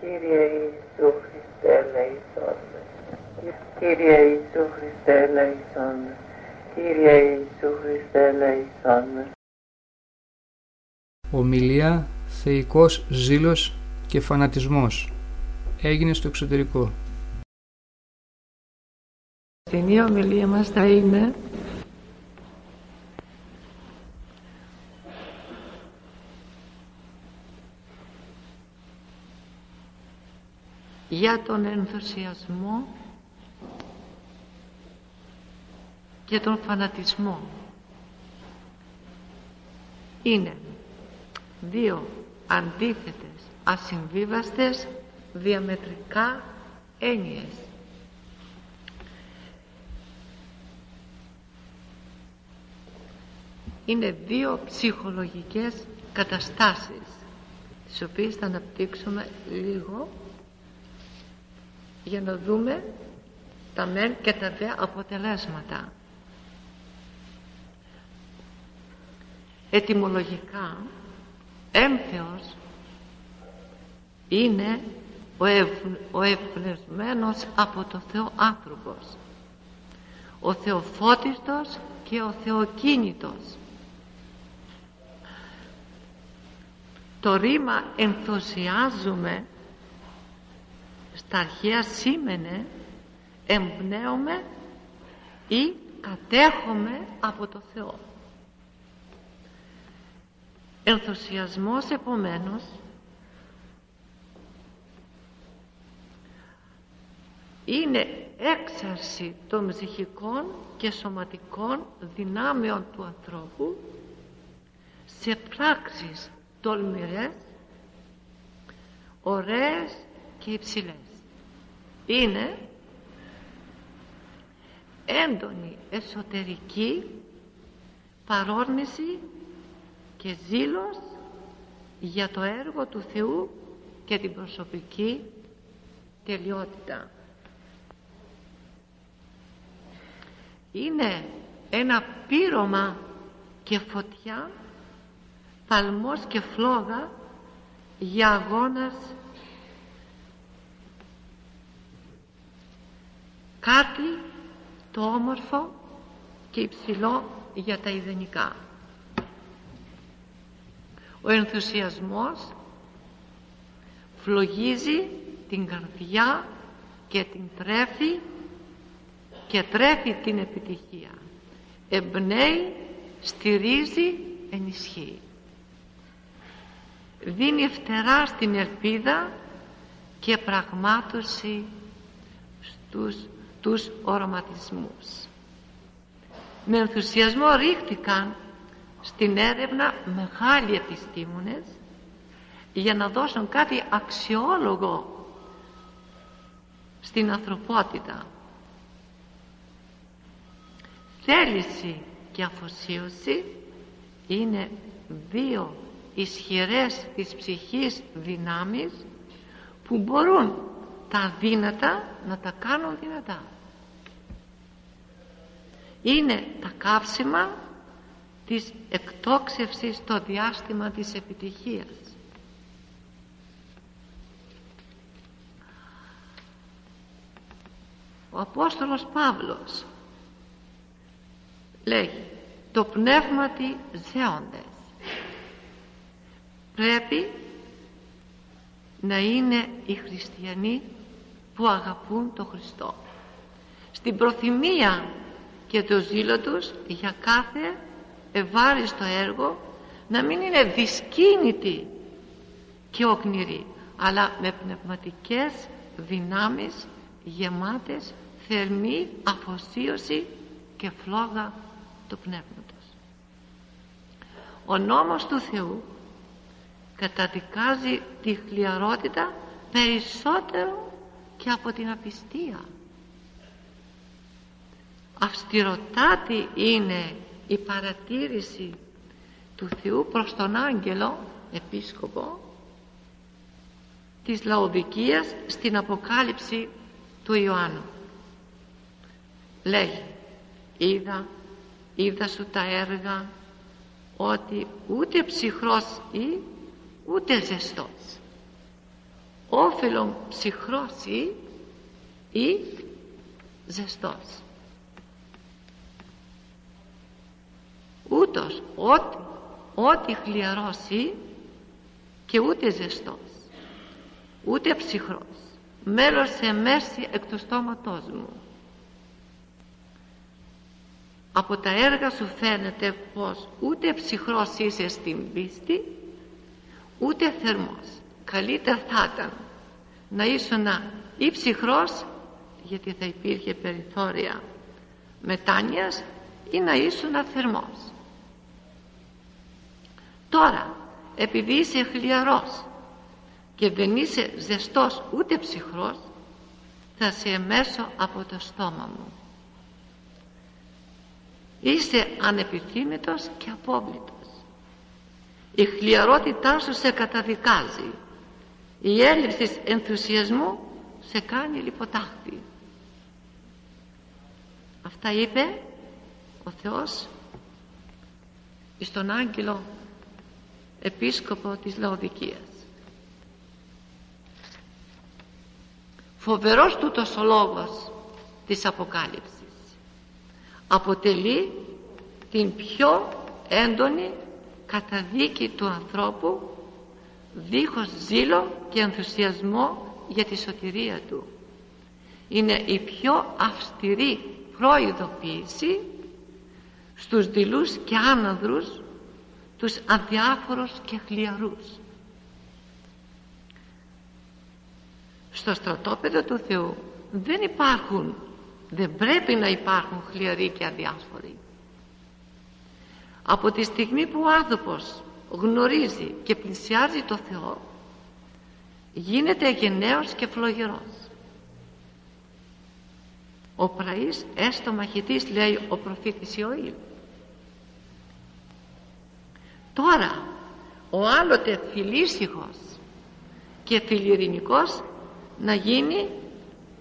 Κύριε Ιησού Χριστέ ελέησόν Κύριε Ιησού Χριστέ ελέησόν Κύριε Ιησού Χριστέ ελέησόν Ομιλία, θεϊκός ζήλος και φανατισμός. Έγινε στο εξωτερικό. Στην ομιλία μας θα είναι για τον ενθουσιασμό και τον φανατισμό. Είναι δύο αντίθετες, ασυμβίβαστες, διαμετρικά έννοιες. Είναι δύο ψυχολογικές καταστάσεις τις οποίες θα αναπτύξουμε λίγο για να δούμε τα μεν και τα δε αποτελέσματα. Ετυμολογικά, έμφεος είναι ο, ευ, ο ευνεσμένος από το Θεό άνθρωπος, ο Θεοφώτιστος και ο Θεοκίνητος. Το ρήμα ενθουσιάζουμε στα αρχαία σήμαινε εμπνέομαι ή κατέχομαι από το Θεό. Ενθουσιασμός επομένως είναι έξαρση των ψυχικών και σωματικών δυνάμεων του ανθρώπου σε πράξεις τολμηρές, ωραίες και υψηλές. Είναι έντονη εσωτερική παρόρμηση και ζήλος για το έργο του Θεού και την προσωπική τελειότητα. Είναι ένα πείρωμα και φωτιά, παλμός και φλόγα για αγώνας κάτι το όμορφο και υψηλό για τα ιδανικά. Ο ενθουσιασμός φλογίζει την καρδιά και την τρέφει και τρέφει την επιτυχία. Εμπνέει, στηρίζει, ενισχύει. Δίνει φτερά στην ελπίδα και πραγμάτωση στους τους οραματισμούς. Με ενθουσιασμό ρίχτηκαν στην έρευνα μεγάλοι επιστήμονες για να δώσουν κάτι αξιόλογο στην ανθρωπότητα. Θέληση και αφοσίωση είναι δύο ισχυρές της ψυχής δυνάμεις που μπορούν τα αδύνατα να τα κάνουν δυνατά. Είναι τα καύσιμα της εκτόξευσης στο διάστημα της επιτυχίας. Ο Απόστολος Παύλος λέγει το πνεύματι ζέοντες πρέπει να είναι οι χριστιανοί που αγαπούν τον Χριστό. Στην προθυμία και το ζήλο τους για κάθε ευάριστο έργο να μην είναι δυσκίνητοι και οκνηροί αλλά με πνευματικές δυνάμεις γεμάτες θερμή αφοσίωση και φλόγα του πνεύματος. Ο νόμος του Θεού καταδικάζει τη χλιαρότητα περισσότερο και από την απιστία. Αυστηροτάτη είναι η παρατήρηση του Θεού προς τον άγγελο επίσκοπο της Λαοδικίας στην Αποκάλυψη του Ιωάννου. Λέει είδα είδα σου τα έργα ότι ούτε ψυχρός ή ούτε ζεστός όφελον ψυχρώσει ή ζεστός. Ούτως ό,τι, ό,τι χλιαρώσει και ούτε ζεστός, ούτε ψυχρός, μέλος σε μέση εκ του στόματός μου. Από τα έργα σου φαίνεται πως ούτε ψυχρός είσαι στην πίστη, ούτε θερμός. Καλύτερα θα ήταν να ήσουν ή ψυχρός, γιατί θα υπήρχε περιθώρια μετάνοιας, ή να ήσουν θερμός. Τώρα, επειδή είσαι χλιαρός και δεν είσαι ζεστός ούτε ψυχρός, θα σε εμέσω από το στόμα μου. Είσαι ανεπιθύμητος και απόβλητος. Η χλιαρότητά σου σε καταδικάζει. Η έλλειψη ενθουσιασμού σε κάνει λιποτάχτη. Αυτά είπε ο Θεός στον άγγελο επίσκοπο της Λαοδικίας. Φοβερός τούτος ο λόγος της Αποκάλυψης. Αποτελεί την πιο έντονη καταδίκη του ανθρώπου δίχως ζήλο και ενθουσιασμό για τη σωτηρία του. Είναι η πιο αυστηρή προειδοποίηση στους δειλούς και άναδρους τους αδιάφορους και χλιαρούς. Στο στρατόπεδο του Θεού δεν υπάρχουν, δεν πρέπει να υπάρχουν χλιαροί και αδιάφοροι. Από τη στιγμή που ο άνθρωπος γνωρίζει και πλησιάζει το Θεό γίνεται γενναίος και φλογερός. Ο πραής έστω μαχητής λέει ο προφήτης Ιωήλ. Τώρα ο άλλοτε φιλήσυχος και φιλιρινικός να γίνει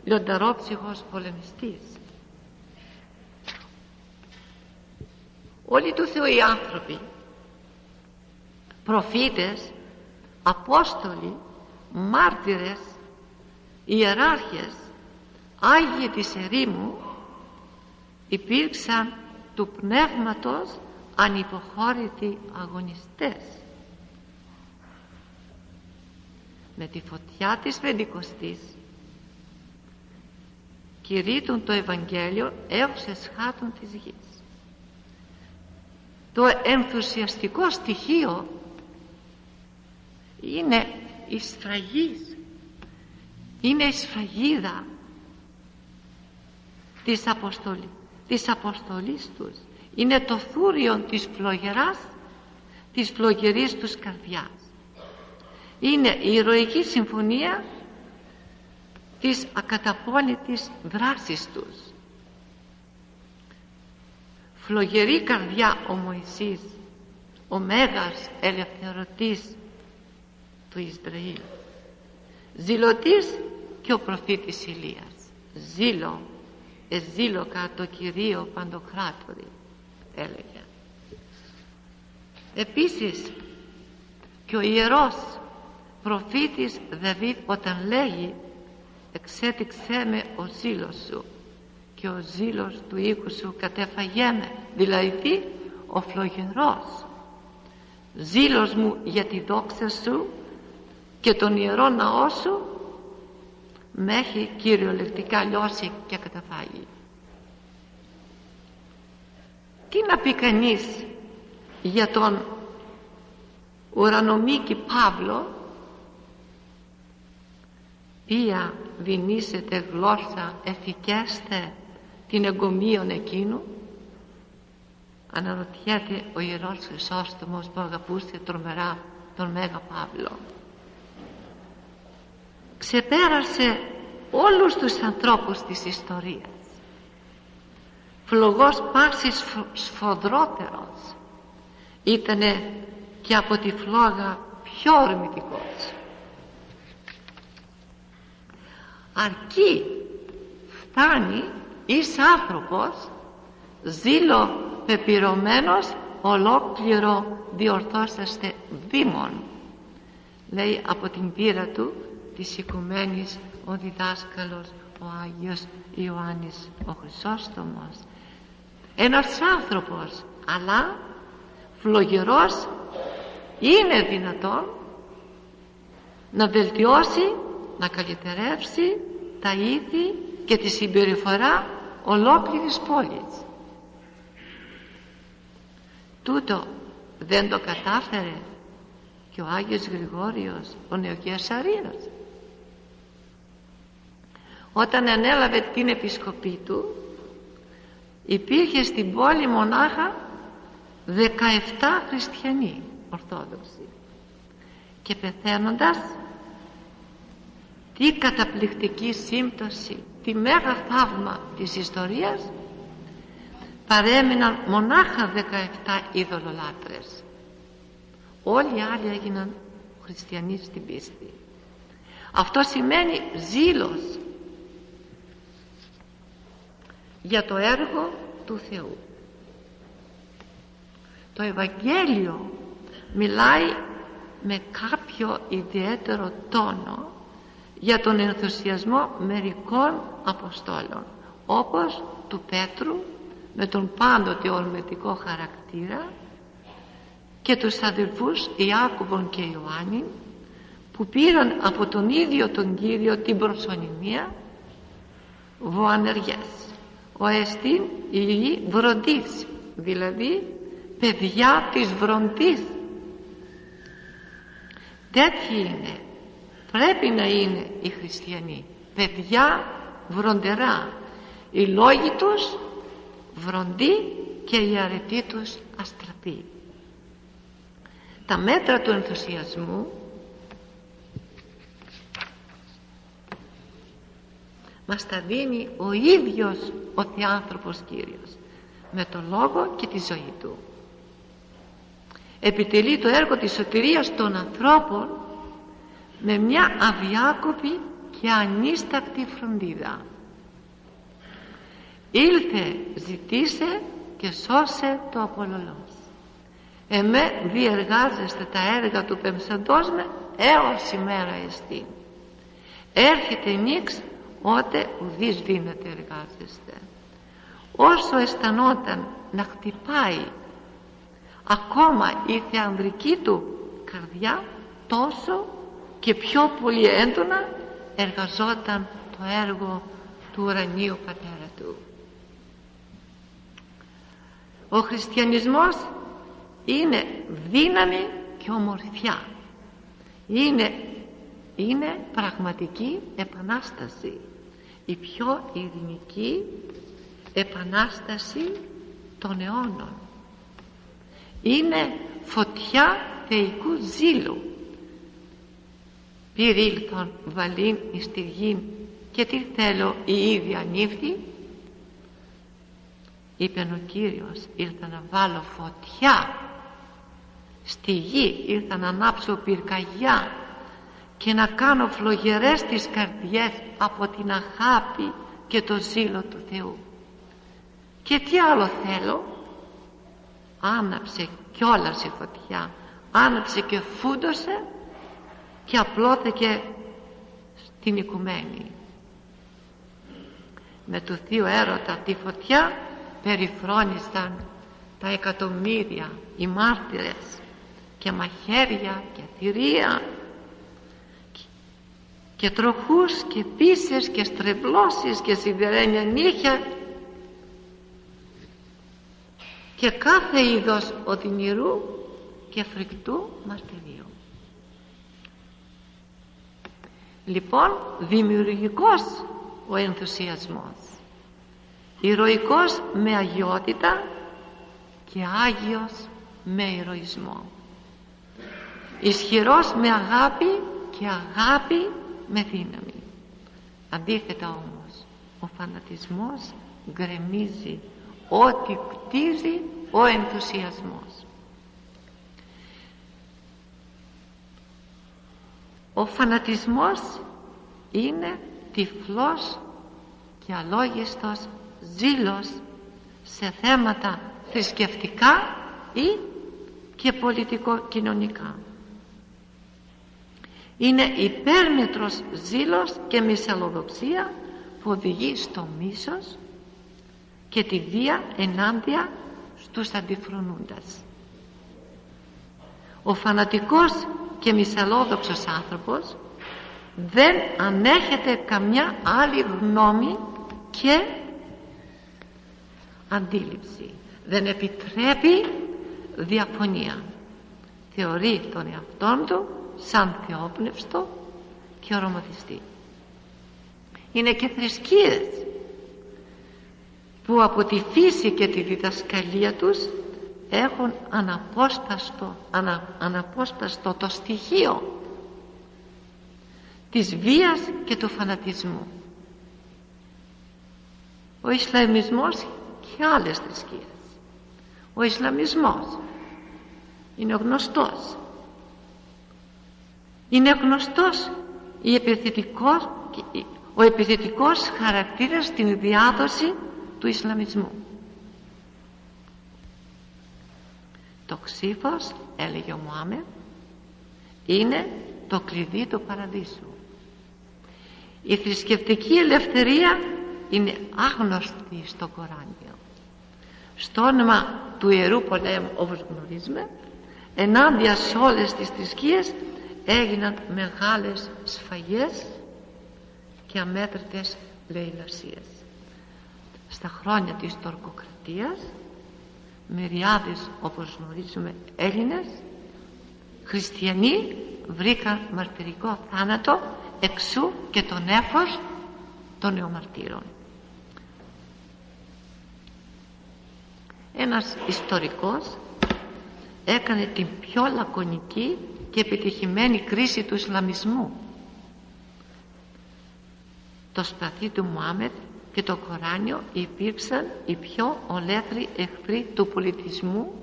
λιονταρόψυχος πολεμιστής. Όλοι του Θεού οι άνθρωποι, προφήτες, απόστολοι, μάρτυρες, ιεράρχες, Άγιοι της ερήμου υπήρξαν του πνεύματος ανυποχώρητοι αγωνιστές. Με τη φωτιά της Πεντηκοστής κηρύττουν το Ευαγγέλιο έως εσχάτων της γης. Το ενθουσιαστικό στοιχείο είναι η σφραγής. Είναι η σφραγίδα της, αποστολή, της αποστολής τους. Είναι το θούριο της φλογεράς της φλογερής τους καρδιάς. Είναι η ηρωική συμφωνία της ακαταπώνητης δράσης τους. Φλογερή καρδιά ο Μωυσής ο μέγας ελευθερωτής του Ισραήλ. Ζηλωτής και ο προφήτης Ηλίας. Ζήλο εζήλω το Κυρίο Παντοκράτορη έλεγε. Επίσης και ο ιερός προφήτης Δαβίδ όταν λέγει εξέτηξέ με ο ζήλος σου και ο ζήλος του οίκου σου κατέφαγέ με δηλαδή ο φλογερός. Ζήλος μου για τη δόξα σου και τον ιερό ναό σου με έχει κυριολεκτικά λιώσει και καταφάγει. Τι να πει κανείς για τον ουρανομίκη Παύλο Ία δινήσετε γλώσσα εφικέστε την εγκομίων εκείνου; Αναρωτιέται ο Ιερός Χρυσόστομος που αγαπούσε τρομερά τον Μέγα Παύλο ξεπέρασε όλους τους ανθρώπους της ιστορίας. Φλογός πάσης σφοδρότερος ήτανε και από τη φλόγα πιο ορμητικός. Αρκεί φτάνει εις άνθρωπος ζήλο πεπειρωμένος ολόκληρο διορθώσαστε δήμον λέει από την πείρα του της οικουμένης ο διδάσκαλος ο Άγιος Ιωάννης ο Χρυσόστομος. Ένας άνθρωπος αλλά φλογερός είναι δυνατόν να βελτιώσει να καλυτερεύσει τα ήθη και τη συμπεριφορά ολόκληρης πόλης. Τούτο δεν το κατάφερε και ο Άγιος Γρηγόριος ο Νεοκεσαρίας όταν ανέλαβε την επισκοπή του υπήρχε στην πόλη μονάχα 17 χριστιανοί Ορθόδοξοι. Και πεθαίνοντας τι καταπληκτική σύμπτωση τι μέγα θαύμα της ιστορίας παρέμειναν μονάχα 17 ειδωλολάτρες όλοι οι άλλοι έγιναν χριστιανοί στην πίστη. Αυτό σημαίνει ζήλος για το έργο του Θεού. Το Ευαγγέλιο μιλάει με κάποιο ιδιαίτερο τόνο για τον ενθουσιασμό μερικών Αποστόλων όπως του Πέτρου με τον πάντοτε ορμητικό χαρακτήρα και τους αδελφούς Ιάκωβον και Ιωάννη που πήραν από τον ίδιο τον Κύριο την προσωνυμία βοανεργές ο εστίν η βροντής δηλαδή παιδιά της βροντής. Τέτοιοι είναι. Πρέπει να είναι οι χριστιανοί. Παιδιά βροντερά. Οι λόγοι τους βροντοί και η αρετή τους αστραπή τα μέτρα του ενθουσιασμού μας τα δίνει ο ίδιος ο Θεάνθρωπος Κύριος με τον λόγο και τη ζωή του. Επιτελεί το έργο της σωτηρίας των ανθρώπων με μια αδιάκοπη και ανίστακτη φροντίδα. Ήλθε ζητήσε και σώσε το απολολός εμέ διεργάζεστε τα έργα του πεμψαντός με έως ημέρα εστί. Έρχεται νύξ ότε ουδείς δύναται εργάζεστε. Όσο αισθανόταν να χτυπάει ακόμα η θεανδρική του καρδιά τόσο και πιο πολύ έντονα εργαζόταν το έργο του ουρανίου πατέρα του. Ο χριστιανισμός είναι δύναμη και ομορφιά. Είναι, είναι πραγματική επανάσταση η πιο ειρηνική επανάσταση των αιώνων. Είναι φωτιά θεϊκού ζήλου. Πυρήλθον βαλήν εις τη γη και τι θέλω η ίδια νύφτη είπε ο Κύριος ήρθα να βάλω φωτιά. Στη γη ήρθα να ανάψω πυρκαγιά και να κάνω φλογερές τις καρδιές από την αγάπη και το ζήλο του Θεού. Και τι άλλο θέλω; Άναψε κιόλας η φωτιά. Άναψε και φούντωσε και απλώθηκε στην οικουμένη. Με το θείο έρωτα τη φωτιά περιφρόνησαν τα εκατομμύρια οι μάρτυρες και μαχαίρια και θηρία και τροχούς και πίσες και στρεβλώσεις και σιδερένια νύχια. Και κάθε είδος οδυνηρού και φρικτού μαρτυρίου. Λοιπόν, δημιουργικός ο ενθουσιασμός, ηρωικός με αγιότητα και άγιος με ηρωισμό, ισχυρός με αγάπη και αγάπη με δύναμη. Αντίθετα όμως, ο φανατισμός γκρεμίζει ό,τι κτίζει ο ενθουσιασμός. Ο φανατισμός είναι τυφλός και αλόγιστος ζήλος σε θέματα θρησκευτικά ή και πολιτικο-κοινωνικά. Είναι υπέρμετρος ζήλος και μυσαλλοδοξία που οδηγεί στο μίσος και τη βία ενάντια στους αντιφρονούντας. Ο φανατικός και μυσαλλόδοξος άνθρωπος δεν ανέχεται καμιά άλλη γνώμη και αντίληψη. Δεν επιτρέπει διαφωνία. Θεωρεί τον εαυτό του σαν θεόπνευστο και οροματιστή. Είναι και θρησκείες που από τη φύση και τη διδασκαλία τους έχουν αναπόσπαστο, ανα, αναπόσπαστο το στοιχείο της βίας και του φανατισμού. Ο Ισλαμισμός και άλλες θρησκείες. Ο Ισλαμισμός είναι γνωστός. Είναι γνωστός η επιθετικός, ο επιθετικός χαρακτήρας στην διάδοση του Ισλαμισμού. Το ξύφος, έλεγε ο Μωάμετ, είναι το κλειδί του παραδείσου. Η θρησκευτική ελευθερία είναι άγνωστη στο Κοράνιο. Στο όνομα του Ιερού Πολέμου, όπως γνωρίζουμε, ενάντια σε όλες τις θρησκείες έγιναν μεγάλες σφαγές και αμέτρητες λαιλασίες. Στα χρόνια της τορκοκρατίας, μεριάδες όπως γνωρίζουμε Έλληνες, χριστιανοί βρήκαν μαρτυρικό θάνατο εξού και τον έφος των νεομαρτύρων. Ένας ιστορικός έκανε την πιο λακωνική και επιτυχημένη κρίση του Ισλαμισμού. Το σπαθί του Μουάμετ και το Κοράνιο υπήρξαν οι πιο ολέθροι εχθροί του πολιτισμού,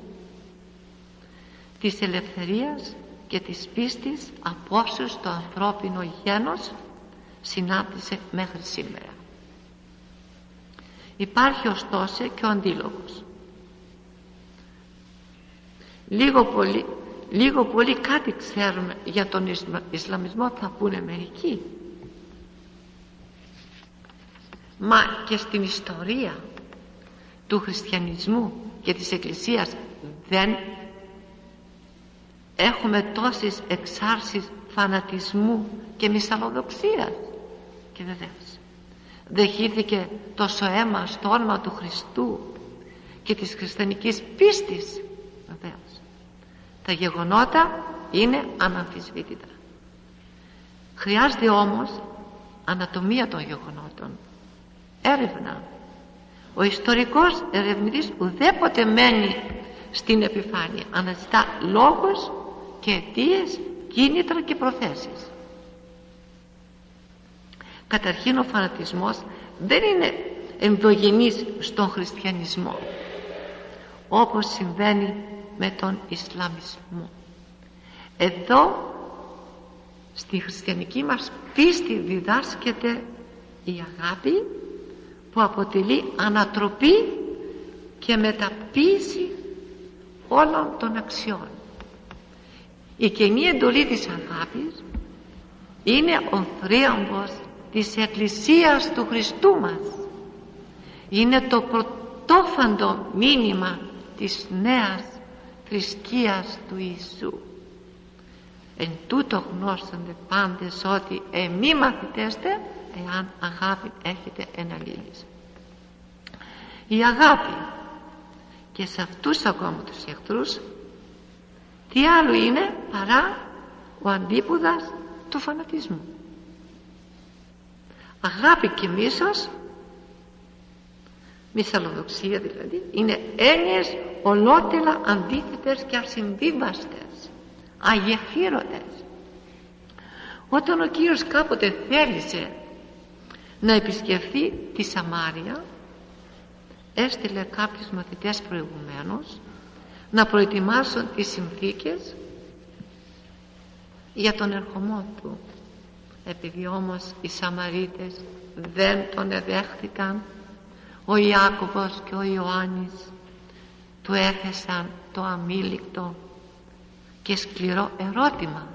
της ελευθερίας και της πίστης από όσους το ανθρώπινο γένος συνάντησε μέχρι σήμερα. Υπάρχει ωστόσο και ο αντίλογος. Λίγο πολύ, λίγο πολύ κάτι ξέρουμε για τον Ισλαμισμό θα πούνε μερικοί. Μα και στην ιστορία του χριστιανισμού και της Εκκλησίας δεν έχουμε τόσες εξάρσεις φανατισμού και μυσαλλοδοξίας και βεβαίως δεχήθηκε τόσο αίμα στο όνομα του Χριστού και της χριστιανικής πίστης. Βεβαίως τα γεγονότα είναι αναμφισβήτητα. Χρειάζεται όμως ανατομία των γεγονότων. Έρευνα. Ο ιστορικός ερευνητής ουδέποτε μένει στην επιφάνεια αναζητά λόγους και αιτίες, κίνητρα και προθέσεις. Καταρχήν ο φανατισμός δεν είναι ενδογενής στον χριστιανισμό όπως συμβαίνει με τον Ισλαμισμό. Εδώ στη χριστιανική μας πίστη διδάσκεται η αγάπη που αποτελεί ανατροπή και μεταποίηση όλων των αξιών. Η καινή εντολή της αγάπης είναι ο θρίαμβος της Εκκλησίας του Χριστού μας. Είναι το πρωτόφαντο μήνυμα της νέας θρησκείας του Ιησού. Εν τούτο γνώσονται πάντες ότι εμεί μαθητέστε εάν αγάπη έχετε εναλλήλεις. Η αγάπη και σε αυτούς ακόμα τους εχθρούς τι άλλο είναι παρά ο αντίποδας του φανατισμού αγάπη και μίσος μυσαλλοδοξία δηλαδή είναι έννοιες ολότελα αντίθετες και ασυμβίβαστες αγεφύρωτες όταν ο Κύριος κάποτε θέλησε να επισκεφθεί τη Σαμάρια έστειλε κάποιους μαθητές προηγουμένως να προετοιμάσουν τις συνθήκες για τον ερχομό του επειδή όμως οι Σαμαρίτες δεν τον εδέχθηκαν ο Ιάκωβος και ο Ιωάννης του έθεσαν το αμήλικτο και σκληρό ερώτημα.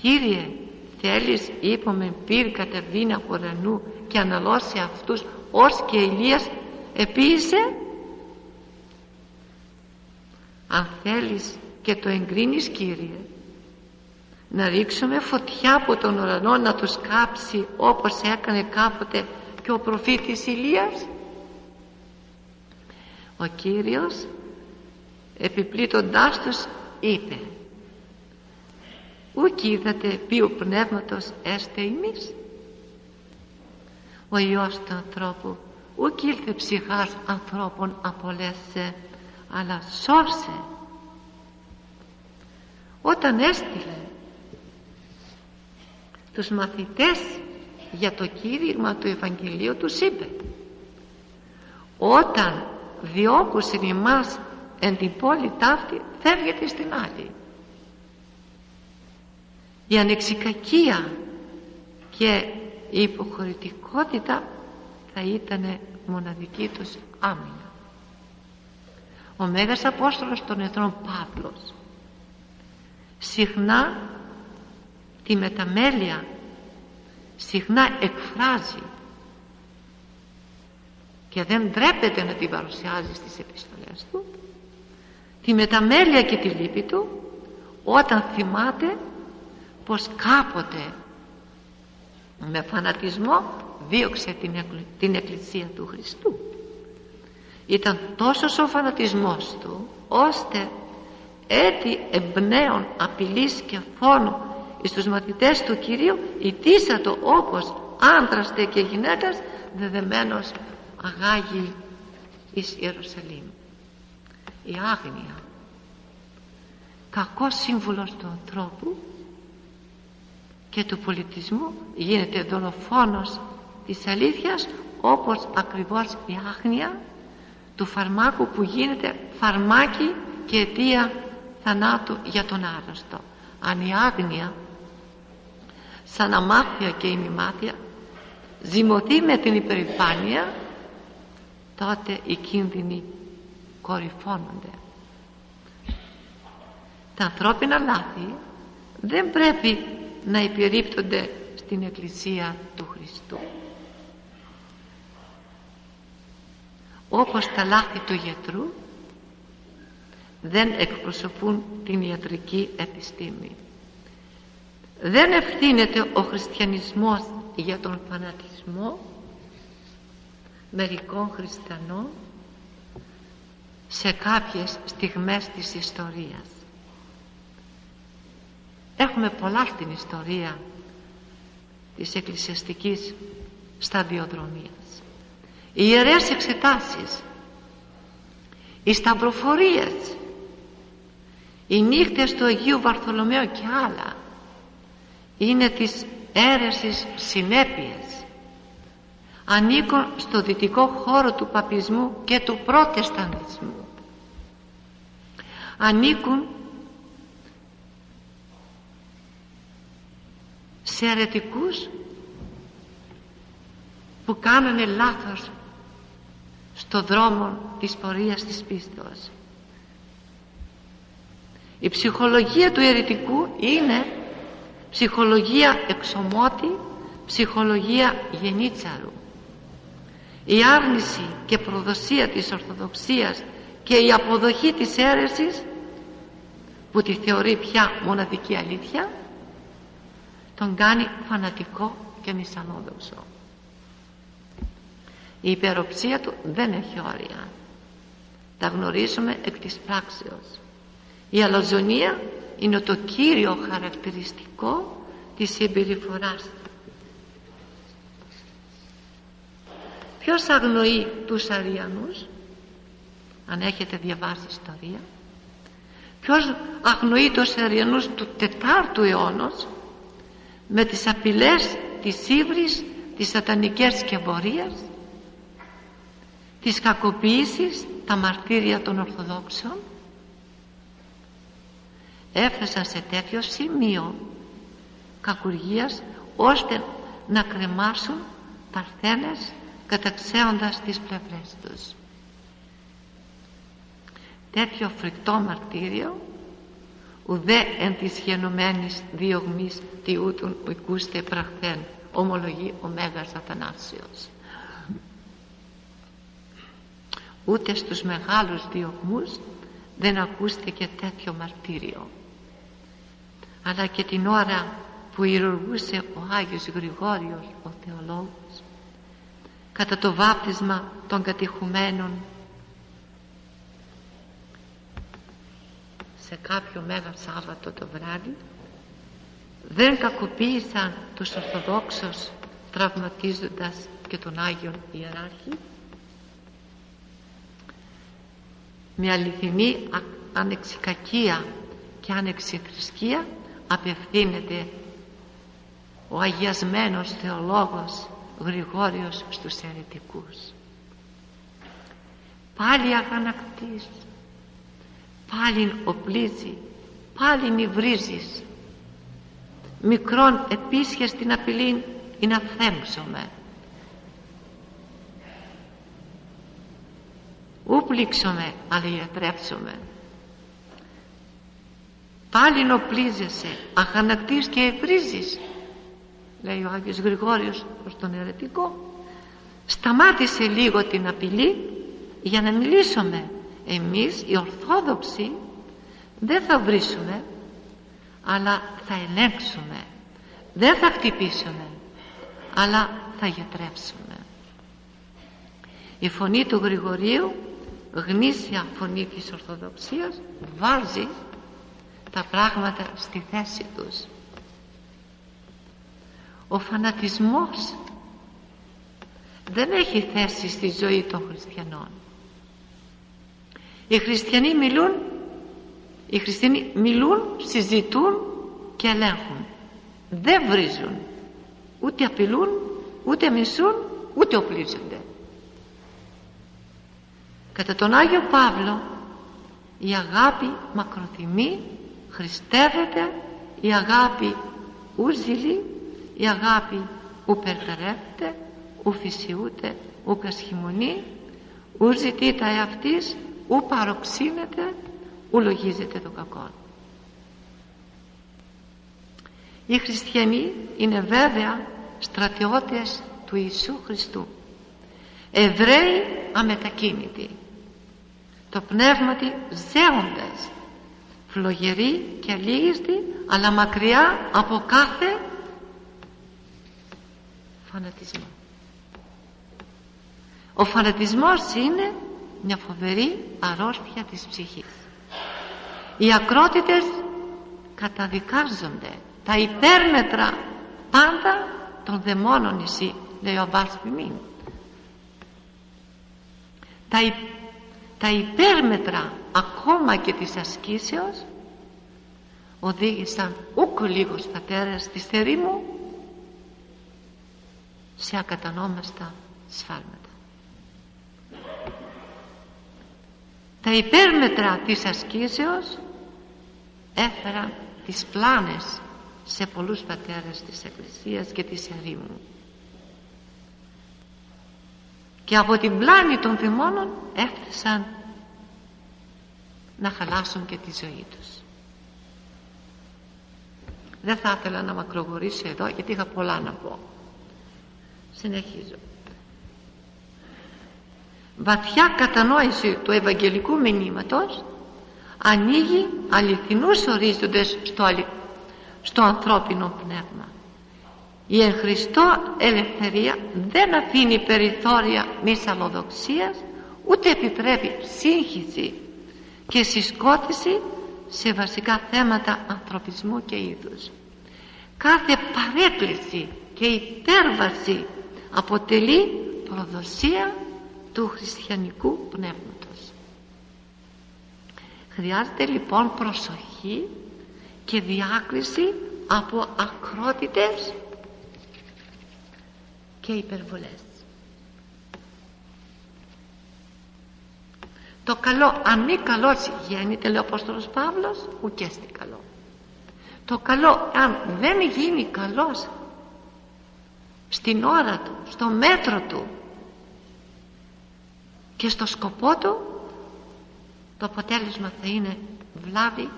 Κύριε θέλεις είπαμε πύρ κατεβήν από ουρανού και αναλώσει αυτούς ως και Ηλίας επίησε; Αν θέλεις και το εγκρίνεις Κύριε να ρίξουμε φωτιά από τον ουρανό να τους κάψει όπως έκανε κάποτε και ο προφήτης Ηλίας ο Κύριος επιπλήττοντάς τους είπε Ούκ είδατε ποιο πνεύματος έστε εμείς ο Υιός του ανθρώπου ούκ ήλθε ψυχάς ανθρώπων απολέσσε αλλά σώσε όταν έστειλε τους μαθητές για το κήρυγμα του Ευαγγελίου τους είπε όταν διώκουσιν εμάς εν την πόλη ταύτη φεύγετε στην άλλη. Η ανεξικακία και η υποχωρητικότητα θα ήταν μοναδική τους άμυνα. Ο Μέγας Απόστολος των Εθνών Παύλος συχνά τη μεταμέλεια συχνά εκφράζει και δεν ντρέπεται να την παρουσιάζει στις επιστολές του τη μεταμέλεια και τη λύπη του όταν θυμάται πως κάποτε με φανατισμό δίωξε την, την Εκκλησία του Χριστού. Ήταν τόσος ο φανατισμός του ώστε έτη εμπνέων απειλής και φόνου στους μαθητές του Κυρίου ητήσατο όπως άντρας και γυναίκας δεδεμένος αγάγει εις Ιερουσαλήμ. Η άγνοια. Κακός σύμβουλος του ανθρώπου και του πολιτισμού γίνεται δολοφόνος της αλήθειας όπως ακριβώς η άγνοια του φαρμάκου που γίνεται φαρμάκι και αιτία θανάτου για τον άρρωστο. Αν η άγνοια σαν αμάθεια και ημιμάθεια ζυμωθεί με την υπερηφάνεια τότε οι κίνδυνοι κορυφώνονται τα ανθρώπινα λάθη δεν πρέπει να υπερίπτονται στην Εκκλησία του Χριστού όπως τα λάθη του γιατρού δεν εκπροσωπούν την ιατρική επιστήμη δεν ευθύνεται ο χριστιανισμός για τον φανατισμό μερικών χριστιανών σε κάποιες στιγμές της ιστορίας. Έχουμε πολλά στην ιστορία της εκκλησιαστικής σταδιοδρομίας. Οι ιερές εξετάσεις οι σταυροφορίες οι νύχτες του Αγίου Βαρθολομαίου και άλλα είναι της αίρεσης συνέπειες ανήκουν στο δυτικό χώρο του παπισμού και του προτεσταντισμού. Ανήκουν σε αρετικούς που κάνανε λάθος στο δρόμο της πορείας της πίστεως. Η ψυχολογία του αιρετικού είναι ψυχολογία εξομότη ψυχολογία γενίτσαρου η άρνηση και προδοσία της Ορθοδοξίας και η αποδοχή της αίρεσης που τη θεωρεί πια μοναδική αλήθεια τον κάνει φανατικό και μισανόδοξο. Η υπεροψία του δεν έχει όρια. Τα γνωρίζουμε εκ της πράξεως. Η αλαζονία είναι το κύριο χαρακτηριστικό της συμπεριφοράς ποιος αγνοεί τους Αριανούς; Αν έχετε διαβάσει ιστορία. Ποιος αγνοεί τους Αριανούς του τετάρτου αιώνος; Με τις απειλές της ύβρης της σατανικές σκευωρίας της κακοποίησης τα μαρτύρια των Ορθοδόξων; Έφτασαν σε τέτοιο σημείο κακουργίας ώστε να κρεμάσουν παρθένες καταξέοντας τις πλευρές τους. Τέτοιο φρικτό μαρτύριο ουδέ εν της γενομένης διωγμής τιούτουν οικούστε πραχθέν ομολογεί ο Μέγας Αθανάσιος. Ούτε στους μεγάλους διωγμούς δεν ακούστηκε τέτοιο μαρτύριο. Αλλά και την ώρα που ηρωγούσε ο Άγιος Γρηγόριος ο Θεολόγος κατά το βάπτισμα των κατηχουμένων. Σε κάποιο Μέγα Σάββατο το βράδυ δεν κακοποίησαν τους Ορθοδόξους τραυματίζοντας και τον Άγιον Ιεράρχη. Με αληθινή ανεξικακία και ανεξιθρησκεία απευθύνεται ο αγιασμένος θεολόγος Γρηγόριος στους αιρετικούς. Πάλι αγανακτής πάλι οπλίζει. Πάλι νυβρίζεις μικρόν επίσχες την απειλή ή να θέμψομαι ου πλήξομαι αλλά ιατρέψομαι πάλι νοπλίζεσαι αγανακτής και ευρίζεις λέει ο Άγιος Γρηγόριος προς τον αιρετικό σταμάτησε λίγο την απειλή για να μιλήσουμε. Εμείς οι Ορθόδοξοι δεν θα βρίσουμε αλλά θα ελέγξουμε. Δεν θα χτυπήσουμε αλλά θα γιατρέψουμε. Η φωνή του Γρηγορίου γνήσια φωνή της Ορθοδοξίας βάζει τα πράγματα στη θέση τους ο φανατισμός δεν έχει θέση στη ζωή των χριστιανών. Οι χριστιανοί μιλούν οι χριστιανοί μιλούν, συζητούν και ελέγχουν. Δεν βρίζουν. Ούτε απειλούν ούτε μισούν ούτε οπλίζονται. Κατά τον Άγιο Παύλο η αγάπη μακροθυμεί χριστεύεται η αγάπη ούζηλη η αγάπη ου περτερεύεται ου φυσιούται ου κασχημονεί ου ζητείται εαυτής ου παροξύνεται ου λογίζεται το κακό. Οι χριστιανοί είναι βέβαια στρατιώτες του Ιησού Χριστού. Εβραίοι αμετακίνητοι. Το πνεύματι ζέοντες. Φλογεροί και αλήγιστοι αλλά μακριά από κάθε φανατισμό. Ο φανατισμός είναι μια φοβερή αρρώστια της ψυχής. Οι ακρότητες καταδικάζονται. Τα υπέρμετρα πάντα των δαιμόνων εσύ λέει ο Αμπάς τα, τα υπέρμετρα ακόμα και της ασκήσεως οδήγησαν ούκο λίγος πατέρας της μου σε ακατανόμαστα σφάλματα. Τα υπέρμετρα της ασκήσεως έφεραν τις πλάνες σε πολλούς πατέρες της Εκκλησίας και της ερήμου. Και από την πλάνη των θυμώνων έφτασαν να χαλάσουν και τη ζωή τους. Δεν θα ήθελα να μακρογορήσω εδώ γιατί είχα πολλά να πω συνεχίζω βαθιά κατανόηση του Ευαγγελικού μηνύματος ανοίγει αληθινούς ορίζοντες στο, στο ανθρώπινο πνεύμα η εν Χριστώ ελευθερία δεν αφήνει περιθώρια μυσαλλοδοξίας ούτε επιτρέπει σύγχυση και συσκότηση σε βασικά θέματα ανθρωπισμού και είδους. Κάθε παρέκκληση και υπέρβαση αποτελεί προδοσία του χριστιανικού πνεύματος. Χρειάζεται λοιπόν προσοχή και διάκριση από ακρότητες και υπερβολές. Το καλό, αν μη καλός γέννηται, λέει ο Απόστολος Παύλος, ουκέστη καλό. Το καλό, αν δεν γίνει καλός στην ώρα του, στο μέτρο του και στο σκοπό του, το αποτέλεσμα θα είναι βλάβη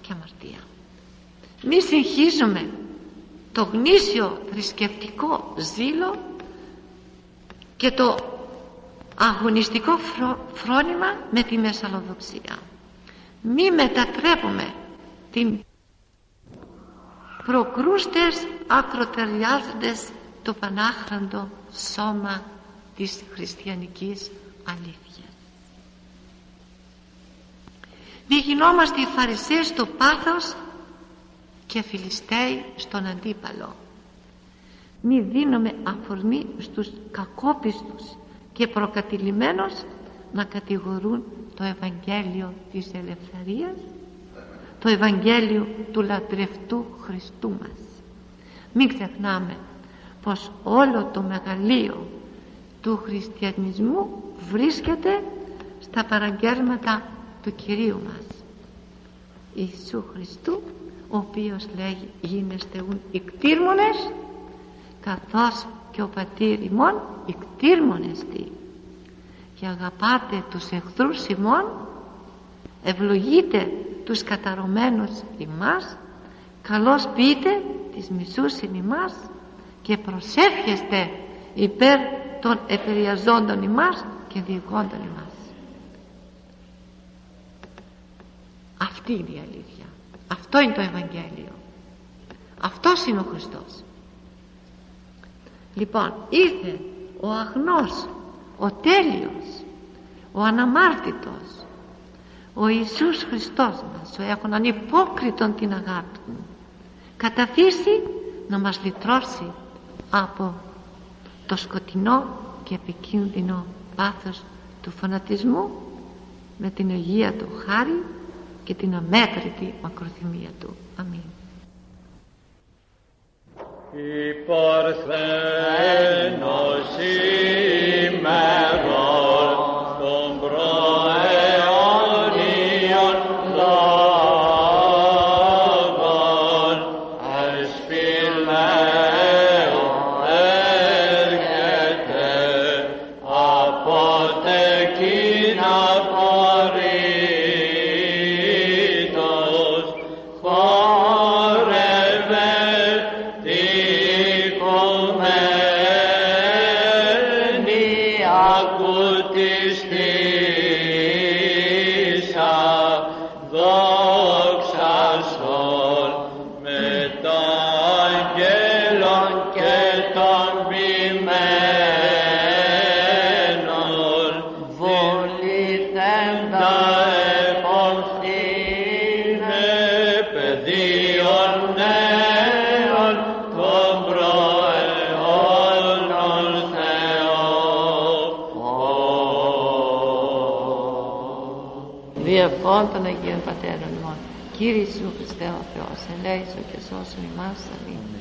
και αμαρτία. Μη συγχύσουμε το γνήσιο θρησκευτικό ζήλο και το αγωνιστικό φρόνημα με τη μεσαλλοδοξία. Μη μετατρέπουμε την προκρούστες ακροτελειάζοντες το πανάχραντο σώμα της χριστιανικής αλήθειας. Μη γινόμαστε οι φαρισαίοι στο πάθος και Φιλιστέοι στον αντίπαλο. Μη δίνουμε αφορμή στους κακόπιστους και προκατηλημένους να κατηγορούν το Ευαγγέλιο της ελευθερίας, το Ευαγγέλιο του λατρευτού Χριστού μας. Μην ξεχνάμε πως όλο το μεγαλείο του χριστιανισμού βρίσκεται στα παραγγέλματα του Κυρίου μας Ιησού Χριστού ο οποίος λέγει γίνεστε ουν ικτήρμονες καθώς και ο πατήρ ημών ικτήρμονες τι και αγαπάτε τους εχθρούς ημών ευλογείτε τους καταρωμένους ημάς καλώς πείτε τις μισούς ημάς και προσεύχεστε υπέρ των επηρεαζόντων ημάς και διηγόντων ημάς. Αυτή είναι η αλήθεια. Αυτό είναι το Ευαγγέλιο. Αυτός είναι ο Χριστός. Λοιπόν ήρθε ο αγνός ο τέλειος ο αναμάρτητος ο Ιησούς Χριστός μας ο έχουν ανυπόκριτον την αγάπη του. Κατά φύση να μας λυτρώσει από το σκοτεινό και επικίνδυνο πάθος του φανατισμού με την Αγία του χάρη και την αμέτρητη μακροθυμία του. Αμήν. Υπορθένος ημερών Κύριε Ιησού Χριστέ ο Θεός, ελέησον και σώσον ημάς. Αμήν.